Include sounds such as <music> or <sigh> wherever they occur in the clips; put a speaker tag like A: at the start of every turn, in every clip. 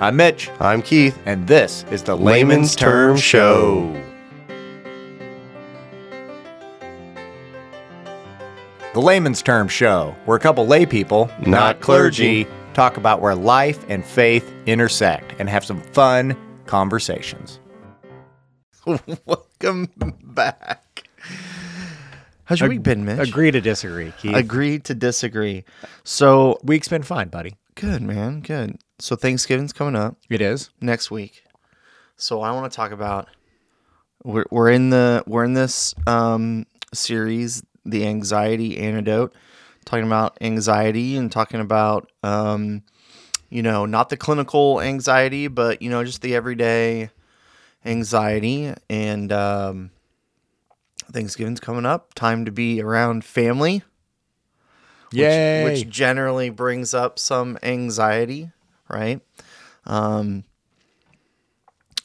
A: I'm Mitch,
B: I'm Keith.
A: and this is the
B: Layman's
A: Layman's Term
B: Term
A: Show.
B: Show.
A: The Layman's Term Show, where a couple lay people,
B: Not clergy.
A: talk about where life and faith intersect and have some fun conversations. <laughs>
B: Welcome back. How's your week been, Mitch?
A: Agree to disagree, Keith.
B: Agree to disagree. So
A: Week's been fine, buddy.
B: Good, man. Good. So Thanksgiving's coming up
A: It is.
B: next week. So I want to talk about we're we're in the we're in this um series, the anxiety antidote, talking about anxiety and talking about um you know, not the clinical anxiety, but you know, just the everyday anxiety and um Thanksgiving's coming up. Time to be around family,
A: Yay.
B: which generally brings up some anxiety, right? Um,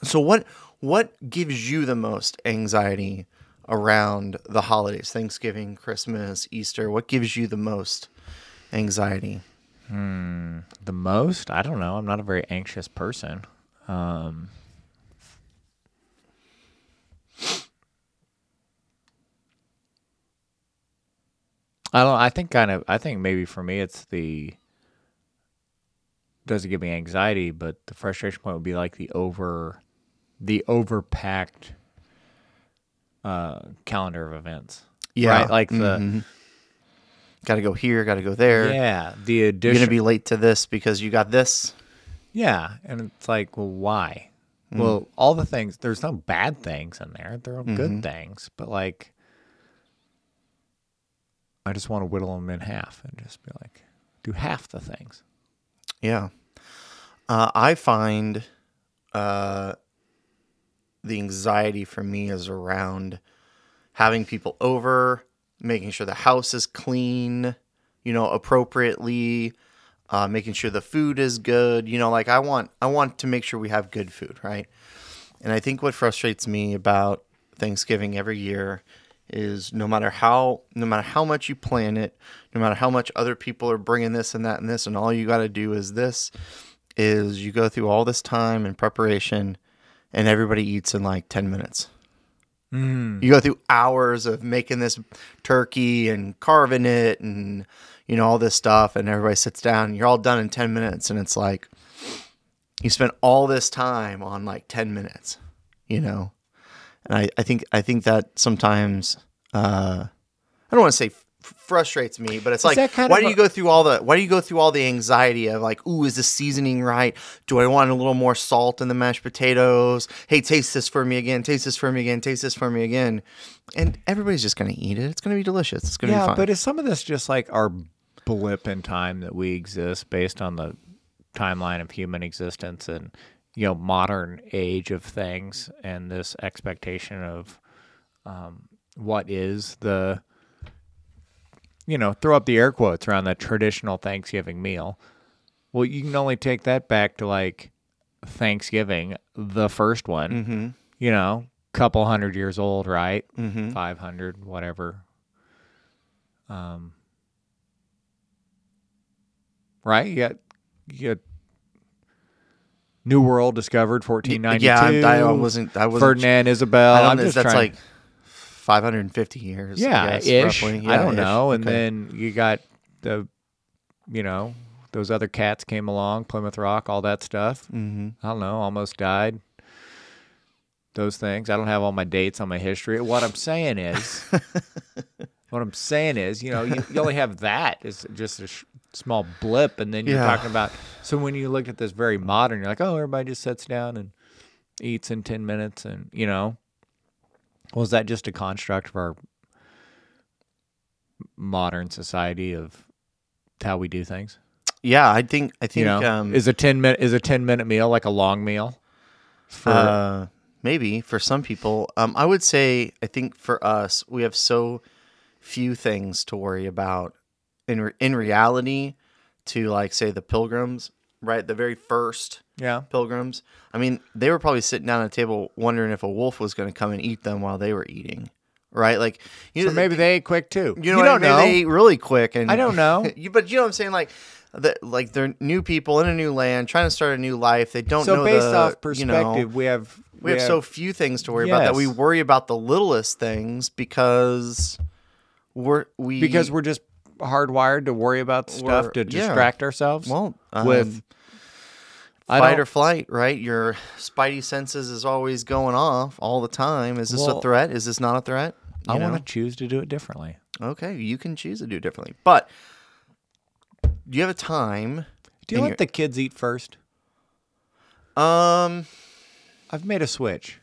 B: so what what gives you the most anxiety around the holidays, Thanksgiving, Christmas, Easter? What gives you the most anxiety?
A: the most? I don't know. I'm not a very anxious person. Um, I don't. I think kind of. I think maybe for me, it's the doesn't give me anxiety, but the frustration point would be like the over, the overpacked uh, calendar of events. right. Like the
B: Mhm. got to go here, got to go there.
A: yeah, the addition.
B: You're gonna be late to this because you got this.
A: Yeah, and it's like, well, why?
B: Mm.
A: Well, all the things. There's no bad things in there. There are
B: Mm-hmm.
A: good things, but like, I just want to whittle them in half and just be like, do half the things.
B: Yeah. Uh, I find uh, the anxiety for me is around having people over, making sure the house is clean, you know, appropriately, uh, making sure the food is good. You know, like I want, I want to make sure we have good food, right? And I think what frustrates me about Thanksgiving every year is no matter how no matter how much you plan it, no matter how much other people are bringing this and that and this and all you got to do is this is you go through all this time and preparation and everybody eats in like 10 minutes. Hmm. You go through hours of making this turkey and carving it and you know all this stuff and everybody sits down and you're all done in 10 minutes and it's like you spent all this time on like 10 minutes, you know. And I, I think I think that sometimes uh, I don't want to say f- frustrates me, but it's like why do
A: a-
B: you go through all the why do you go through all the anxiety of like, ooh, is the seasoning right? Do I want a little more salt in the mashed potatoes? Hey, taste this for me again. Taste this for me again. Taste this for me again. And everybody's just gonna eat it. It's gonna be delicious. It's gonna be
A: Yeah, but is some of this just like our blip in time that we exist based on the timeline of human existence and you know modern age of things and this expectation of um, what is the you know throw up the air quotes around the traditional Thanksgiving meal. Well, you can only take that back to like Thanksgiving, the first one.
B: mm-hmm.
A: You know, couple hundred years old, right?
B: Mm-hmm.
A: 500 whatever um right you got you got new world discovered 1492
B: Yeah, I, I wasn't. I wasn't.
A: ferdinand isabel
B: I
A: i'm just
B: That's
A: trying
B: like 550 years. I
A: yeah
B: guess,
A: ish
B: roughly.
A: i don't
B: ish.
A: know and
B: Okay.
A: then you got the you know those other cats came along plymouth rock all that stuff
B: Mhm.
A: i don't know almost died those things i don't have all my dates on my history what i'm saying is <laughs> what i'm saying is you know you, you only have that it's just a sh- small blip and then you're
B: Yeah.
A: talking about so when you look at this very modern you're like oh everybody just sits down and eats in 10 minutes and you know was that just a construct of our modern society of how we do things
B: Yeah, I think. I think.
A: you know
B: um,
A: is a 10 minute is a 10 minute meal like a long meal for
B: uh, maybe for some people. Um, I would say. I think for us, we have so few things to worry about. In re- in reality, to like say the pilgrims, right? The very first
A: yeah
B: pilgrims. I mean, they were probably sitting down at a table wondering if a wolf was going to come and eat them while they were eating, right? Like, you
A: so
B: know,
A: maybe they ate quick too
B: you know,
A: you don't
B: mean?
A: know
B: They ate really quick, and
A: I don't know. <laughs>
B: you, but you know what I'm saying? Like, that like they're new people in a new land trying to start a new life. They don't know.
A: so
B: know
A: based
B: the,
A: off
B: you
A: perspective,
B: know,
A: we have
B: we have so few things to worry about that we worry about the littlest things because we're we
A: because we're just hardwired to worry about stuff
B: We're-
A: to
B: yeah.
A: distract ourselves.
B: well um,
A: with
B: fight or flight, right? Your spidey senses is always going off all the time. Is this
A: Well,
B: a threat? Is this not a threat?
A: I want to choose to do it differently.
B: Okay, you can choose to do it differently, but do you have a time?
A: Do you let the kids eat first?
B: um
A: I've made a switch.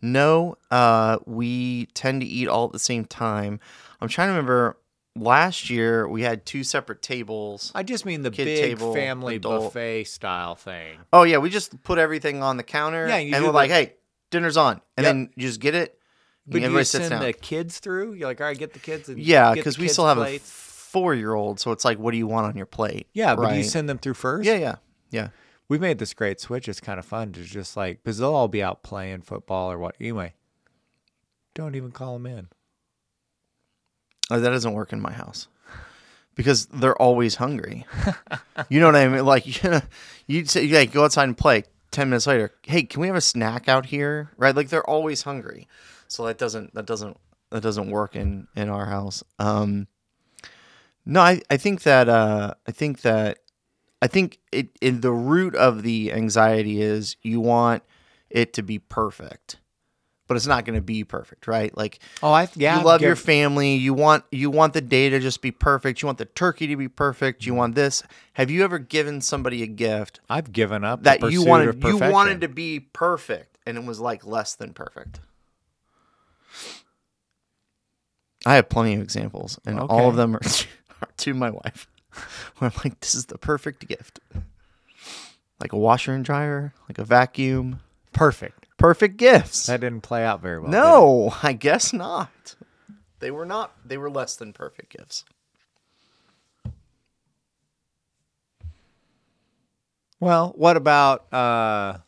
B: no, uh, we tend to eat all at the same time. I'm trying to remember. Last year we had two separate tables.
A: I just mean the
B: Kid
A: big
B: table,
A: family
B: adult.
A: buffet style thing.
B: Oh yeah, we just put everything on the counter.
A: Yeah, you
B: and we're
A: the-
B: like, hey, dinner's on, and
A: Yep.
B: then you just get it.
A: But
B: and everybody
A: you
B: sits
A: send
B: down.
A: the kids through? You're like, all right, get the kids. And
B: Yeah, because we still have a four-year-old, so it's like, what do you want on your plate?
A: yeah, but do you send them through first?
B: Yeah, yeah, yeah.
A: We've made this great switch. It's kind of fun to just like because they'll all be out playing football or what. Anyway, don't even call them in.
B: Oh, that doesn't work in my house because they're always hungry. <laughs> you know what I mean? Like, you <laughs> know, you'd say, like, go outside and play. Ten minutes later, hey, can we have a snack out here? Right? Like, they're always hungry. So that doesn't that doesn't that doesn't work in in our house. Um, no, I I think that uh, I think that I think it in the root of the anxiety is you want it to be perfect, but it's not going to be perfect, right? Like
A: Oh, I yeah.
B: you love your family. You want you want the day to just be perfect. You want the turkey to be perfect. You want this. Have you ever given somebody a gift
A: I've given up
B: that you wanted you wanted to be perfect and it was like less than perfect? I have plenty of examples, and all of them are, <laughs> are to my wife. <laughs> Where I'm like, this is the perfect gift, like a washer and dryer, like a vacuum,
A: perfect.
B: Perfect gifts.
A: That didn't play out very well.
B: No, I guess not. They were not. They were less than perfect gifts.
A: Well, what about uh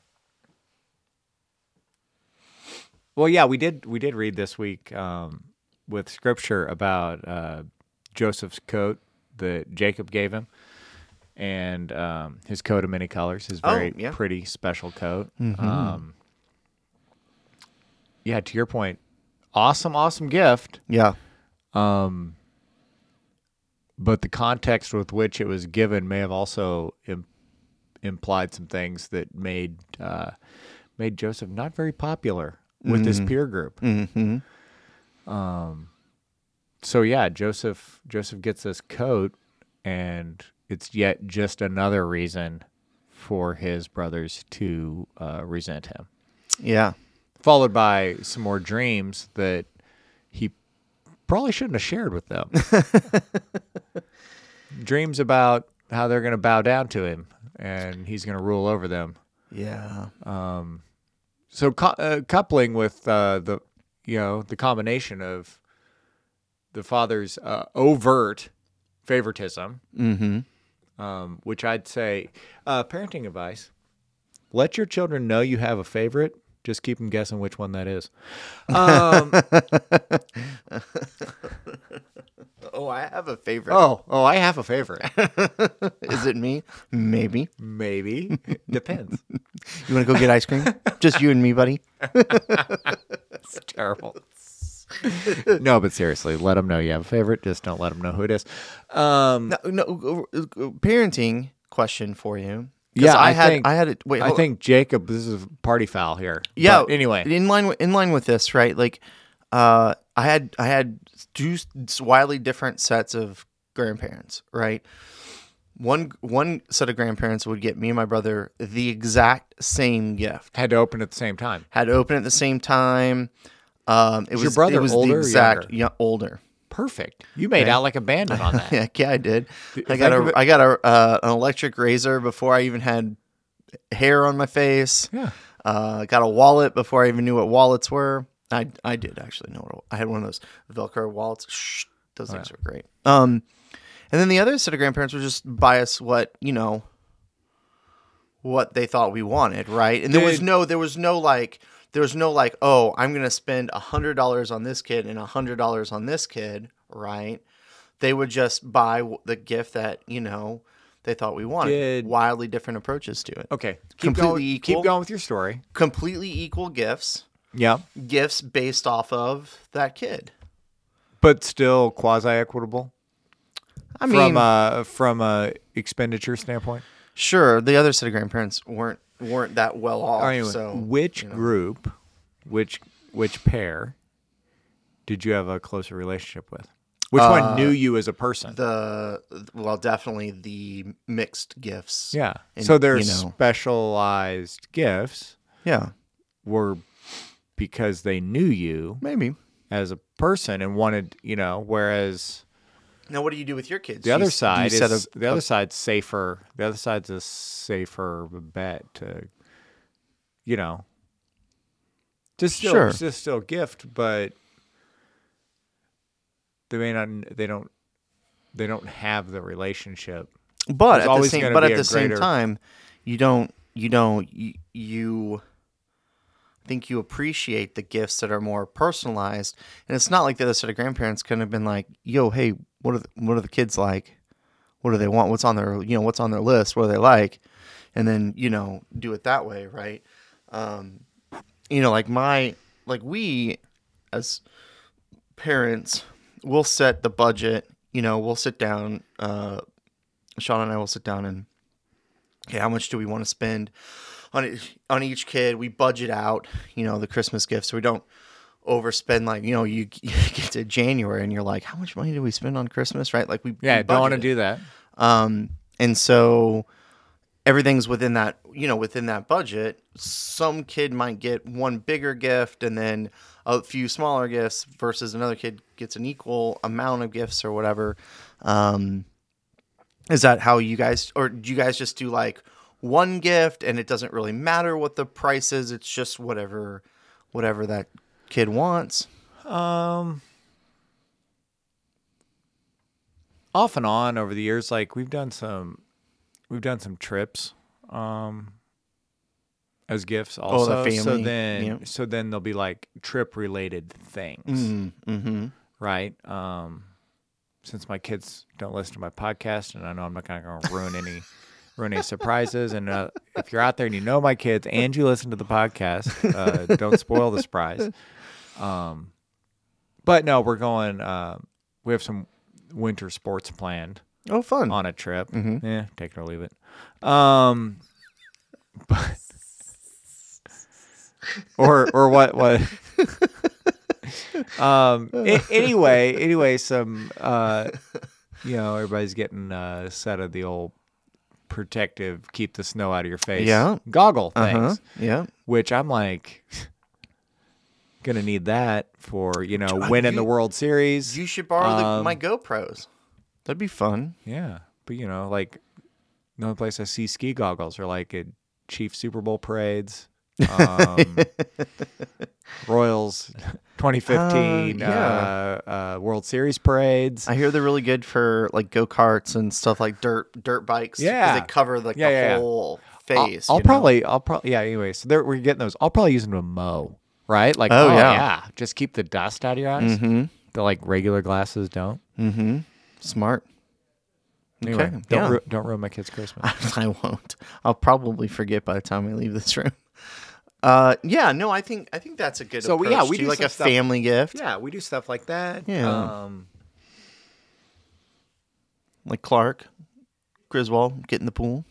A: Well, yeah, we did we did read this week um with scripture about uh Joseph's coat that Jacob gave him and um his coat of many colors, his
B: Oh,
A: very
B: yeah.
A: pretty special coat. Um Yeah, to your point, awesome awesome gift,
B: Yeah.
A: Um, but the context with which it was given may have also Im- implied some things that made uh, made Joseph not very popular with his peer group.
B: Mm-hmm.
A: So yeah, Joseph Joseph gets this coat, and it's yet just another reason for his brothers to uh, resent him.
B: Yeah.
A: Followed by some more dreams that he probably shouldn't have shared with them. <laughs> dreams about how they're going to bow down to him and he's going to rule over them.
B: Yeah.
A: Um, So cou- uh, coupling with uh, the you know the combination of the father's uh, overt favoritism,
B: Mm-hmm.
A: um, which I'd say uh, parenting advice: let your children know you have a favorite. Just keep them guessing which one that is. Um, <laughs>
B: Oh, I have a favorite.
A: oh, oh, I have a favorite. <laughs>
B: Is it me? Maybe.
A: Maybe <laughs> depends.
B: You want to go get ice cream? Just you and me, buddy.
A: It's terrible. no, but seriously, let them know you have a favorite. Just don't let them know who it is. Um,
B: No, no. uh, uh, Parenting question for you.
A: Yeah,
B: I,
A: I
B: had.
A: think-
B: I had it. Wait.
A: I think Jacob. This is a party foul here.
B: Yeah.
A: But anyway,
B: in line with, in line with this, right? Like, uh, I had I had two wildly different sets of grandparents, right? One one set of grandparents would get me and my brother the exact same gift.
A: had to open at the same time.
B: Had to open at the same time. Um, it was
A: your brother
B: it was
A: older
B: the exact
A: younger?
B: yeah, older.
A: Perfect. You made
B: Okay.
A: out like a bandit on <laughs> that.
B: Yeah, yeah, I did. I got a I got a uh, an electric razor before I even had hair on my face.
A: yeah.
B: Uh, got a wallet before I even knew what wallets were. I I did actually know what I had one of those Velcro wallets. Shh, those things were great. Um, and then the other set of grandparents would just buy us what you know, what they thought we wanted, right? And there was no there was no like there was no like oh I'm gonna spend a hundred dollars on this kid and a hundred dollars on this kid, right? they would just buy the gift that you know they thought we wanted.
A: Did-
B: Wildly different approaches to it.
A: Okay. Keep
B: Completely
A: going,
B: equal?
A: Keep going with your story.
B: Completely equal gifts,
A: Yeah.
B: gifts based off of that kid.
A: But still quasi equitable
B: I mean,
A: from a from a expenditure standpoint.
B: sure, the other set of grandparents weren't weren't that well off.
A: Anyway,
B: so
A: which group, which which pair, did you have a closer relationship with? Which one knew you as a person?
B: Uh, the well, definitely the mixed gifts.
A: yeah.
B: and,
A: so their
B: you know-
A: specialized gifts
B: Yeah,
A: were because they knew you
B: maybe.
A: as a person and wanted, you know, whereas
B: Now, what do you do with your kids?
A: the
B: You
A: other
B: s- do you
A: side is
B: a-
A: the other
B: a-
A: side's safer. The other side's a safer bet to, you know, just still
B: Sure.
A: just still gift, but they may not. They don't. They don't have the relationship.
B: But
A: There's
B: at the same, but at the same time, you don't, you don't, you, you I think you appreciate the gifts that are more personalized, and it's not like the other set of grandparents could have been like, "Yo, hey, what are the, what are the kids like? What do they want? What's on their, you know, what's on their list? What do they like?" And then you know, do it that way, right? Um, you know, like my, like we, as parents, we'll set the budget. You know, we'll sit down. Uh, Sean and I will sit down and okay, how much do we want to spend on each, on each kid? We budget out, you know, the Christmas gifts so we don't overspend. Like you know, you, you <laughs> get to January and you're like, how much money did we spend on Christmas? Right? Like we
A: Yeah,
B: we
A: don't want to do that.
B: Um, and so everything's within that, you know, within that budget. Some kid might get one bigger gift and then a few smaller gifts versus another kid gets an equal amount of gifts or whatever. Um, is that how you guys, or do you guys just do like one gift and it doesn't really matter what the price is? It's just whatever, whatever that kid wants.
A: Um, off and on over the years, like we've done some, we've done some trips, um, as gifts also. So
B: Oh, family,
A: then,
B: yeah.
A: so then there'll be like trip related things,
B: Mm-hmm.
A: right? Um, since my kids don't listen to my podcast, and I know I'm not going <laughs> to ruin any. Ruin any surprises, and uh, if you're out there and you know my kids and you listen to the podcast, uh, don't spoil the surprise. Um, but no, we're going. Uh, we have some winter sports planned
B: Oh, fun.
A: on a trip.
B: Mhm.
A: Yeah, take it or leave it. Um, but or or what what. <laughs> um. a- anyway, anyway, some uh, you know, everybody's getting uh, a set of the old protective, keep the snow out of your face,
B: Yeah.
A: goggle
B: Uh huh.
A: things
B: Yeah.
A: which I'm like gonna need that for you know
B: Uh,
A: winning the World Series.
B: You should borrow the,
A: Um,
B: my GoPros. That'd be fun.
A: yeah, but you know, like the only place I see ski goggles are like at Chief Super Bowl parades, um, <laughs> Royals 2015
B: Uh,
A: uh, uh, World Series parades.
B: I hear they're really good for like go karts and stuff like dirt dirt bikes. 'cause
A: Yeah.
B: they cover like
A: Yeah,
B: the
A: yeah, yeah.
B: whole
A: I'll,
B: face.
A: I'll
B: you know?
A: probably, I'll probably, yeah. Anyway, so there, we're getting those. I'll probably use them to mow, right? Like,
B: Oh,
A: oh,
B: yeah.
A: yeah. just keep the dust out of your eyes.
B: Mm-hmm.
A: The like regular glasses don't.
B: Mm-hmm. Smart.
A: Anyway,
B: Okay,
A: don't
B: yeah.
A: ru- don't ruin my kid's Christmas. <laughs>
B: I won't. I'll probably forget by the time we leave this room. Uh, yeah, no, I think I think that's a good.
A: So, yeah, we
B: to,
A: do
B: like a
A: stuff-
B: family gift,
A: yeah, we do stuff like that.
B: Yeah.
A: Um,
B: like Clark, Griswold, get in the pool.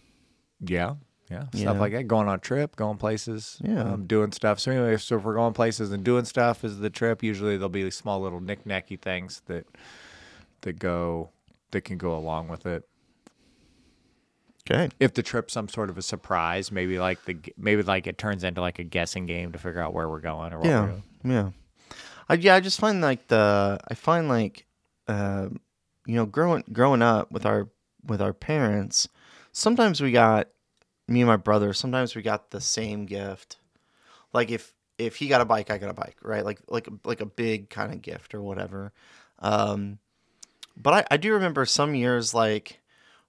A: yeah. Yeah.
B: Yeah.
A: Stuff like that. Going on a trip, going places.
B: Yeah.
A: Um, doing stuff. So anyway, so if we're going places and doing stuff is the trip, usually there'll be small little knick-knacky things that that go that can go along with it.
B: Okay.
A: If the trip's some sort of a surprise, maybe like the maybe like it turns into like a guessing game to figure out where we're going or what we're
B: Yeah, yeah. I yeah, I just find like the I find like uh, you know growing growing up with our with our parents, sometimes we got me and my brother. Sometimes we got the same gift. Like if if he got a bike, I got a bike, right? Like like like a big kind of gift or whatever. Um, but I, I do remember some years like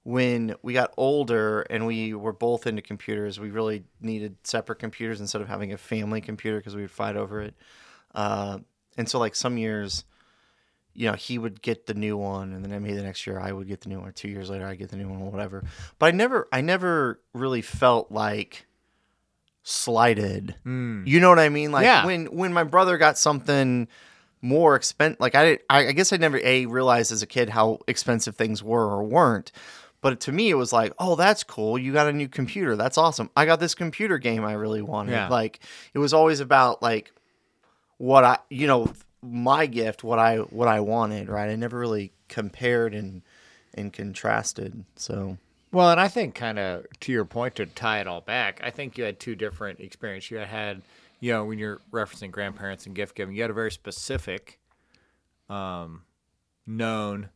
B: when we got older and we were both into computers, we really needed separate computers instead of having a family computer because we would fight over it. Uh, and so, like some years, you know, he would get the new one, and then maybe the next year I would get the new one. Or two years later, I get the new one, or whatever. But I never, I never really felt like slighted. Hmm. You know what I mean? Like
A: Yeah.
B: when when my brother got something more expensive, like I, I, I guess I never a realized as a kid how expensive things were or weren't. But to me, it was like, oh, that's cool. You got a new computer. That's awesome. I got this computer game I really wanted.
A: Yeah.
B: Like it was always about like what I, you know, my gift, what I what I wanted. Right. I never really compared and and contrasted. So
A: Well, and I think kind of to your point to tie it all back, I think you had two different experiences. You had, you know, when you're referencing grandparents and gift giving, you had a very specific, um, known,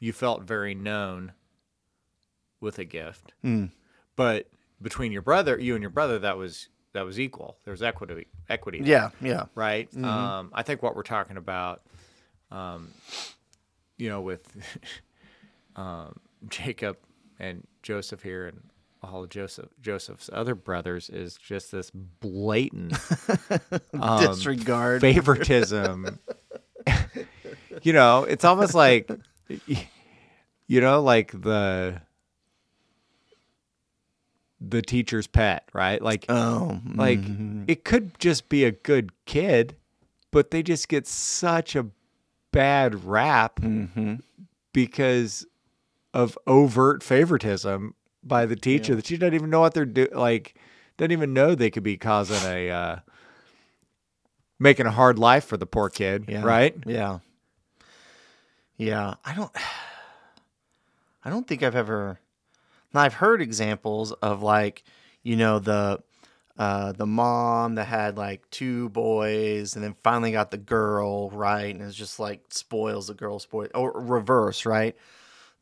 A: you felt very known with a gift.
B: Mm.
A: But between your brother, you and your brother, that was that was equal. There was equity, equity. there
B: yeah, yeah,
A: right? Um, I think what we're talking about, um, you know, with <laughs> um, Jacob and Joseph here and all of Joseph Joseph's other brothers is just this blatant <laughs> um,
B: disregard.
A: favoritism. <laughs> you know, it's almost like, you know, like the the teacher's pet, right? Like
B: oh,
A: like
B: mhm.
A: it could just be a good kid, but they just get such a bad rap
B: Mhm.
A: because of overt favoritism by the teacher
B: Yeah.
A: that she doesn't even know what they're doing. Like, doesn't even know they could be causing a uh, making a hard life for the poor kid,
B: Yeah.
A: right?
B: Yeah. Yeah. I don't <sighs> I don't think I've ever now I've heard examples of like, you know, the uh the mom that had like two boys and then finally got the girl, right? And it's just like spoils the girl spoil or reverse, right?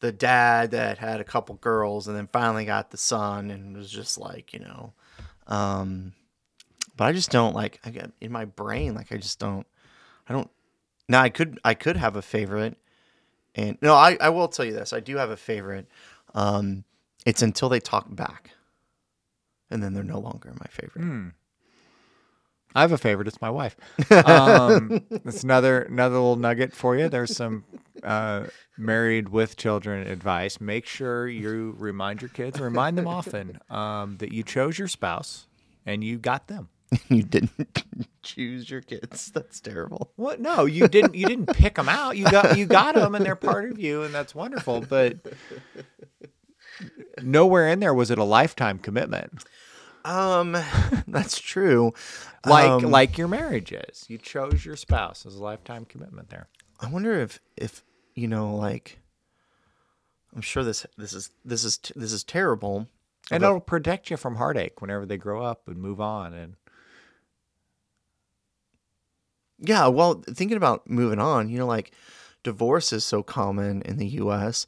B: The dad that had a couple girls and then finally got the son and was just like, you know, um but I just don't like I get in my brain like I just don't I don't now I could I could have a favorite, and no, I, I will tell you this. I do have a favorite. Um, it's until they talk back, and then they're no longer my favorite.
A: Hmm. I have a favorite. It's my wife. Um, <laughs> it's another another little nugget for you. There's some uh, married with children advice. Make sure you remind your kids, remind them often um, that you chose your spouse and you got them. <laughs>
B: you didn't <laughs> choose your kids. That's terrible.
A: What? No, you didn't. You didn't pick them out. You got you got them, and they're part of you, and that's wonderful. But nowhere in there was it a lifetime commitment,
B: Um, <laughs> that's true.
A: like
B: Um,
A: like your marriage is. You chose your spouse as a lifetime commitment. There.
B: I wonder if if you know like. I'm sure this this is this is this is terrible.
A: And
B: But-
A: it'll protect you from heartache whenever they grow up and move on. And
B: Yeah, well, thinking about moving on, you know, like divorce is so common in the US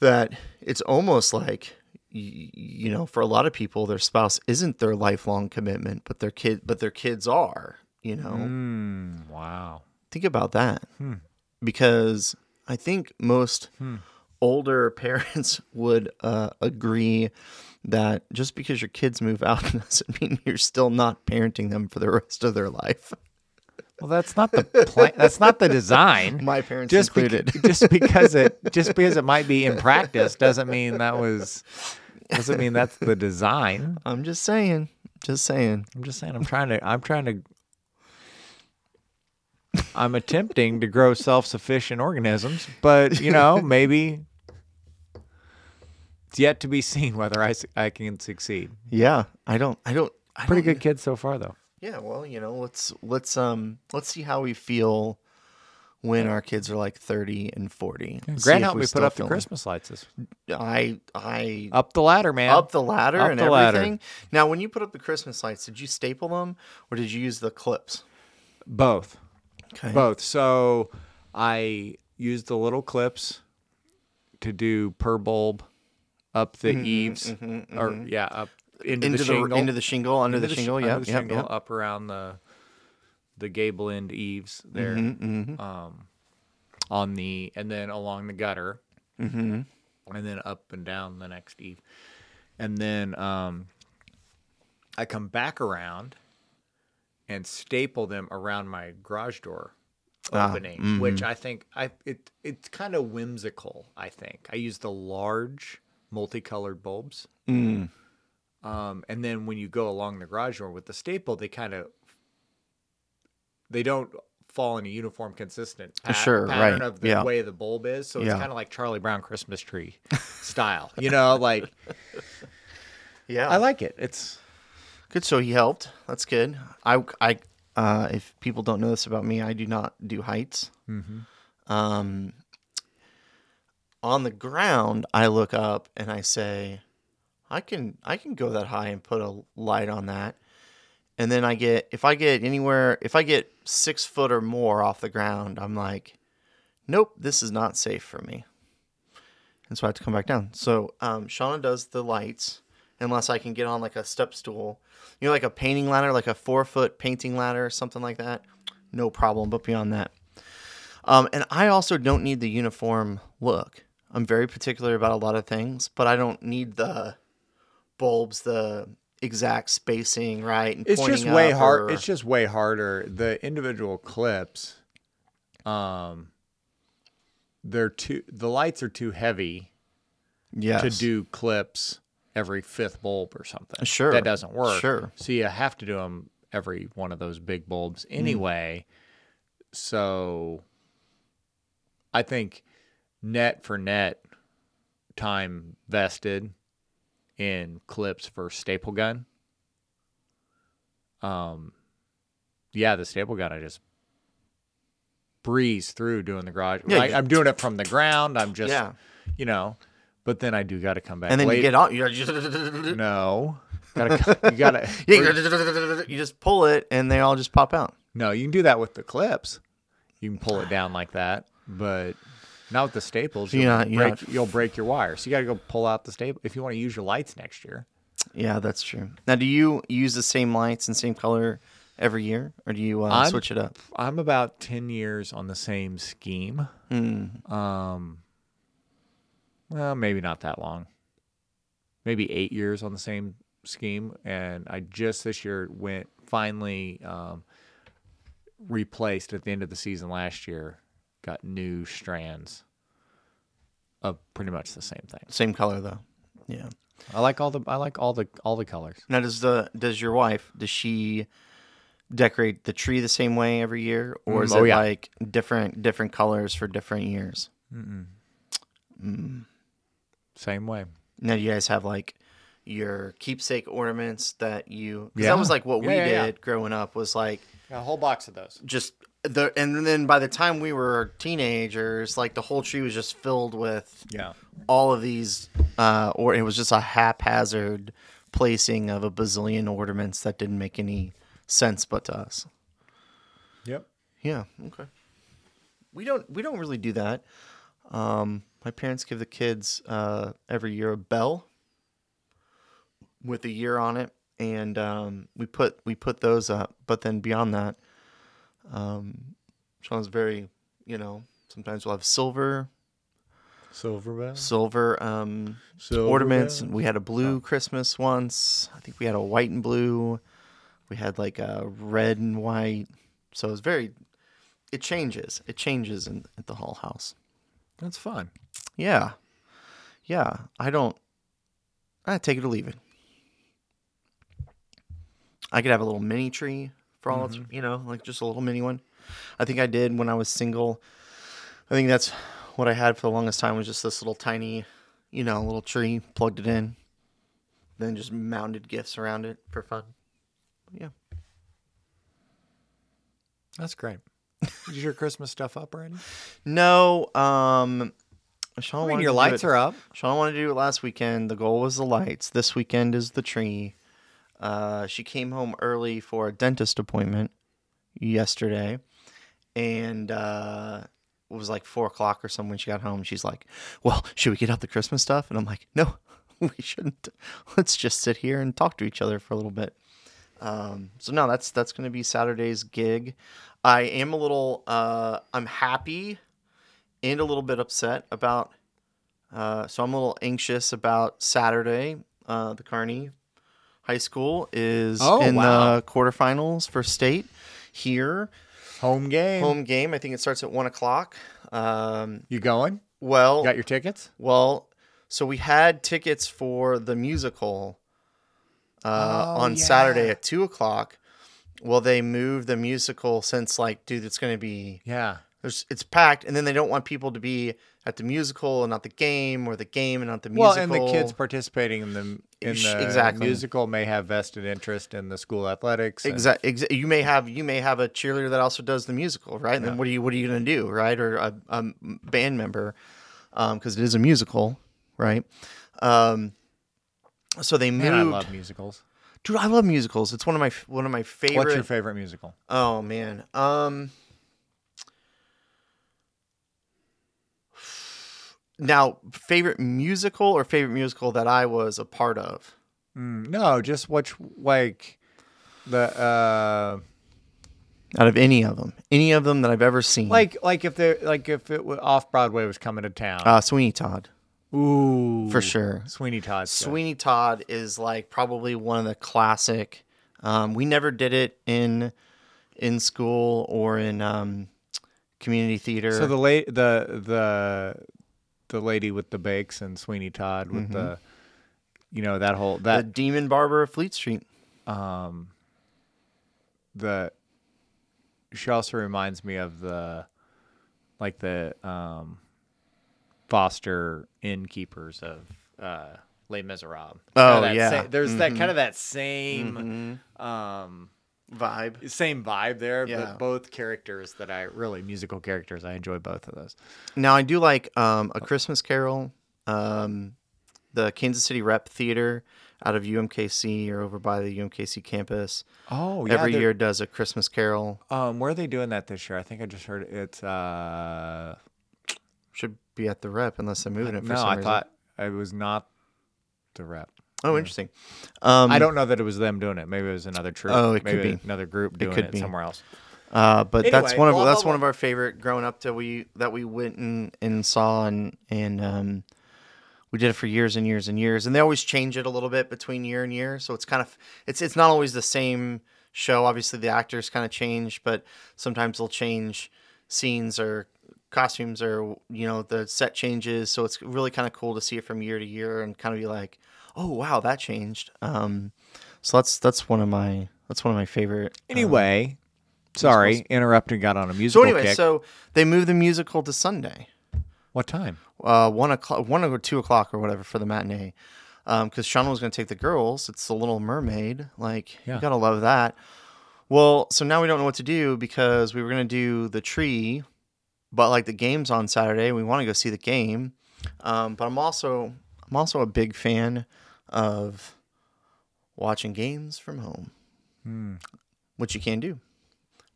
B: that it's almost like you know, for a lot of people their spouse isn't their lifelong commitment, but their kid but their kids are, you know.
A: mm, wow.
B: Think about that.
A: Hmm.
B: Because I think most
A: Hmm.
B: older <laughs> parents would uh, agree that just because your kids move out <laughs> doesn't mean you're still not parenting them for the rest of their life.
A: Well, that's not the plan. That's not the design.
B: My parents
A: just
B: included. <laughs>
A: just because it just because it might be in practice doesn't mean that was doesn't mean that's the design.
B: I'm just saying. Just saying.
A: I'm just saying I'm trying to I'm trying to I'm attempting to grow self-sufficient organisms, but you know, <laughs> maybe it's yet to be seen whether I I can succeed.
B: Yeah, I don't. I don't. I
A: Pretty
B: don't-
A: good kids so far though.
B: Yeah. Well, you know, let's let's um let's see how we feel when our kids are like 30 and 40. See
A: Grant helped
B: we
A: me put up the Christmas lights. This,
B: I I
A: up the ladder, man.
B: up the ladder
A: Up
B: and
A: the ladder.
B: everything. Now, when you put up the Christmas lights, did you staple them or did you use the clips?
A: Both.
B: Okay.
A: Both. So I used the little clips to do per bulb up the mm-hmm, eaves, mm-hmm, or mm-hmm. yeah, up into,
B: Mm-hmm, Into
A: the
B: the,
A: shingle,
B: into the shingle, under the
A: sh-
B: shingle.
A: under
B: Yeah.
A: the
B: Yeah.
A: shingle,
B: Yeah.
A: up around the the gable end eaves there,
B: Mm-hmm.
A: um, on the and then along the gutter,
B: Mm-hmm.
A: and then up and down the next eave, and then um, I come back around and staple them around my garage door
B: Ah,
A: opening, which I think I it it's kind of whimsical. I think I use the large multicolored bulbs,
B: Mm.
A: Um, and then when you go along the garage door with the staple, they kind of they don't fall in a uniform, consistent pat-
B: Sure,
A: pattern
B: right,
A: of the
B: yeah.
A: way the bulb is. So it's
B: Yeah.
A: kind of like Charlie Brown Christmas tree <laughs> style. You know, like
B: Yeah.
A: I like it. It's
B: Good. So he helped. That's good. I, I, uh, if people don't know this about me, I do not do heights. Um, on the ground, I look up and I say, I can, I can go that high and put a light on that. And then I get, if I get anywhere, if I get six foot or more off the ground, I'm like, nope, this is not safe for me. And so I have to come back down. So um, Shauna does the lights, unless I can get on like a step stool, you know, like a painting ladder, like a four foot painting ladder or something like that. No problem. But beyond that, um, and I also don't need the uniform look. I'm very particular about a lot of things, but I don't need the bulbs, the exact spacing, right? And
A: it's just way hard.
B: or-
A: It's just way harder. The individual clips, um, they're too. The lights are too heavy
B: yes.
A: to do clips every fifth bulb or something.
B: Sure,
A: that doesn't work.
B: sure.
A: So you have to do them every one of those big bulbs
B: Mm.
A: anyway. So I think net for net time vested in clips for staple gun. Um, yeah, the staple gun I just breeze through doing the garage.
B: Yeah,
A: I, I'm doing it from the ground. I'm just,
B: Yeah.
A: you know, but then I do got to come back.
B: And then
A: late.
B: you get on, you're just, <laughs>
A: no, gotta, you gotta. <laughs>
B: you just pull it and they all just pop out.
A: No, you can do that with the clips. You can pull it down like that, but not with the staples. You'll,
B: you're
A: break,
B: not-
A: you'll break your wire. So you got to go pull out the staple if you want to use your lights next year.
B: Yeah, that's true. Now, do you use the same lights and same color every year, or do you uh, switch it up?
A: I'm about ten years on the same scheme.
B: Mm.
A: Um, well, maybe not that long. Maybe eight years on the same scheme, and I just this year went finally um, replaced at the end of the season last year. Got new strands of pretty much the same thing.
B: Same color though. Yeah.
A: I like all the I like all the all the colors.
B: Now, does the does your wife does she decorate the tree the same way every year, or
A: Mm,
B: is
A: oh,
B: it
A: yeah.
B: like different different colors for different years?
A: Same way.
B: Now, do you guys have like your keepsake ornaments that you? Because
A: Yeah.
B: that was like what we
A: Yeah, yeah,
B: did
A: yeah.
B: growing up. Was like
A: a whole box of those.
B: just the and then by the time we were teenagers, like the whole tree was just filled with
A: Yeah.
B: all of these, uh, or it was just a haphazard placing of a bazillion ornaments that didn't make any sense but to us.
A: Yep.
B: Yeah. Okay. We don't we don't really do that. Um, my parents give the kids uh, every year a bell with a year on it, and um, we put we put those up. But then beyond that, um, Sean's very you know sometimes we'll have silver
A: Silver bells.
B: silver um,
A: Silver
B: ornaments.
A: bells.
B: We had a blue Christmas once. I think we had a white and blue. We had like a red and white. So it's very. It changes. It changes in at the Hall House.
A: That's fun.
B: Yeah, yeah. I don't. I take it or leave it. I could have a little mini tree for all it's you know, like just a little mini one. I think I did when I was single. I think that's what I had for the longest time was just this little tiny, you know, little tree, plugged it in, then just mounted gifts around it for fun. Yeah.
A: That's great. Is your Christmas stuff up already?
B: No, um Sean
A: I mean, your lights are up.
B: Sean wanted to do it last weekend. The goal was the lights. This weekend is the tree. Uh, she came home early for a dentist appointment yesterday, and uh, it was like four o'clock or something when she got home. She's like, "Well, should we get out the Christmas stuff?" And I'm like, "No, <laughs> we shouldn't. Let's just sit here and talk to each other for a little bit." Um, so no, that's that's going to be Saturday's gig. I am a little. Uh, I'm happy and a little bit upset about. Uh, so I'm a little anxious about Saturday. Uh, the Kearney High School is
A: Oh,
B: in
A: wow.
B: the quarterfinals for state here.
A: Home game.
B: home game. I think it starts at one o'clock. Um,
A: You going?
B: well,
A: Got your tickets?
B: well, so we had tickets for the musical uh,
A: Oh,
B: on Saturday at two o'clock. Well, they moved the musical since like, dude, it's gonna be
A: Yeah.
B: There's it's packed, and then they don't want people to be at the musical and not the game, or the game and not the musical.
A: Well, and the kids participating in the in the
B: exactly.
A: musical may have vested interest in the school athletics. and-
B: Exactly. Exa- you may have you may have a cheerleader that also does the musical, right? And then what are you what are you going to do, right? Or a, a band member, because it is a musical, right? Um, so they moved.
A: Man, I love musicals.
B: Dude, I love musicals. It's one of my one of my favorite.
A: What's your favorite musical?
B: Oh man. Um Now, favorite musical or favorite musical that I was a part of?
A: Mm, no, just which like the uh
B: Out of any of them. Any of them that I've ever seen.
A: like like if they like if it was off Broadway was coming to town.
B: uh Sweeney Todd,
A: Ooh,
B: for sure.
A: Sweeney Todd.
B: Sweeney Todd is like probably one of the classic. Um, we never did it in in school or in um, community theater.
A: So the late the the the lady with the bakes and Sweeney Todd with the you know that whole
B: the
A: that
B: Demon Barber of Fleet Street.
A: um the she also reminds me of the like the um foster innkeepers of uh Les Miserables.
B: Oh, yeah.
A: sa- there's that kind of that same
B: Mhm.
A: um
B: Vibe.
A: same vibe there,
B: Yeah.
A: but both characters that I really musical characters. I enjoy both of those.
B: Now I do like um, a Christmas Carol. Um, the Kansas City Rep Theater out of UMKC or over by the UMKC campus
A: Oh, yeah.
B: every year does a Christmas Carol.
A: Um, where are they doing that this year? I think I just heard it's. Uh,
B: Should be at the Rep unless they're moving it for
A: no, I
B: reason.
A: thought it was not the rep.
B: Oh, interesting. Um,
A: I don't know that it was them doing it. Maybe it was another troupe.
B: Oh, it could be.
A: another group doing
B: could
A: it,
B: be.
A: somewhere else.
B: Uh, but that's one of
A: blah,
B: that's
A: blah,
B: one of our favorite growing up that we that we went and, and saw and and um, we did it for years and years and years and they always change it a little bit between year and year so it's kind of it's it's not always the same show obviously the actors kind of change but sometimes they'll change scenes or costumes or you know the set changes so it's really kind of cool to see it from year to year and kind of be like oh wow that changed um, so that's that's one of my that's one of my favorite uh,
A: Anyway, sorry, interrupted. Got on a musical.
B: so anyway,
A: kick.
B: so they moved the musical to Sunday,
A: what time?
B: uh, one o'clock, one or two o'clock or whatever for the matinee, because Sean was going to take the girls. It's the Little Mermaid. Like
A: Yeah.
B: you gotta love that. Well, so now we don't know what to do because we were going to do the tree, but like the game's on Saturday. We want to go see the game, um, but I'm also I'm also a big fan of watching games from home,
A: Hmm.
B: which you can do.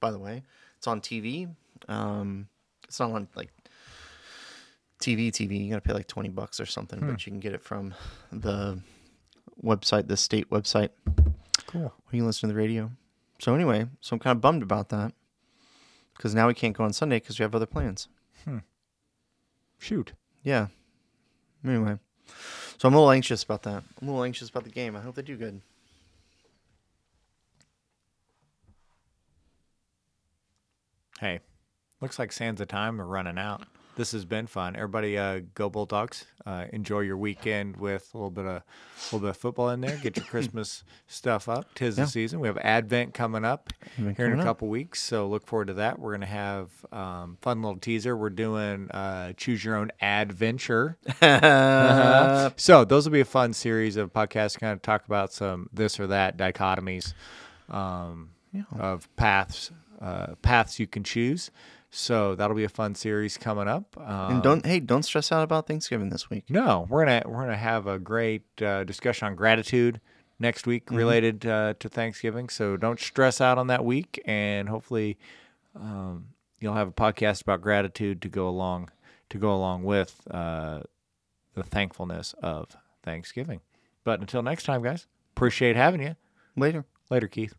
B: By the way, it's on TV. Um, it's not on like TV. TV. You gotta pay like twenty bucks or something, but you can get it from the website, the state website.
A: Cool.
B: Or you can listen to the radio. So anyway, so I'm kind of bummed about that because now we can't go on Sunday because we have other plans.
A: Shoot.
B: Yeah. Anyway, so I'm a little anxious about that. I'm a little anxious about the game. I hope they do good.
A: Hey, looks like sands of time are running out. This has been fun. Everybody, uh, go Bulldogs! Uh, enjoy your weekend with a little bit of a little bit of football in there. Get your <laughs> Christmas stuff up. Tis
B: Yeah.
A: the season. We have Advent coming up
B: Advent
A: here in
B: coming
A: a
B: up.
A: couple weeks, so look forward to that. We're gonna have um, fun little teaser. We're doing uh, choose your own adventure. Uh-huh. <laughs> So those will be a fun series of podcasts. Kind of talk about some this or that dichotomies um, of paths, uh, paths you can choose. So that'll be a fun series coming up. Um,
B: And don't hey, don't stress out about Thanksgiving this week.
A: no, we're gonna we're gonna have a great uh, discussion on gratitude next week
B: Mm-hmm.
A: related uh, to Thanksgiving. So don't stress out on that week, and hopefully um, you'll have a podcast about gratitude to go along to go along with uh, the thankfulness of Thanksgiving. But until next time, guys, appreciate having you.
B: Later.
A: Later, Keith.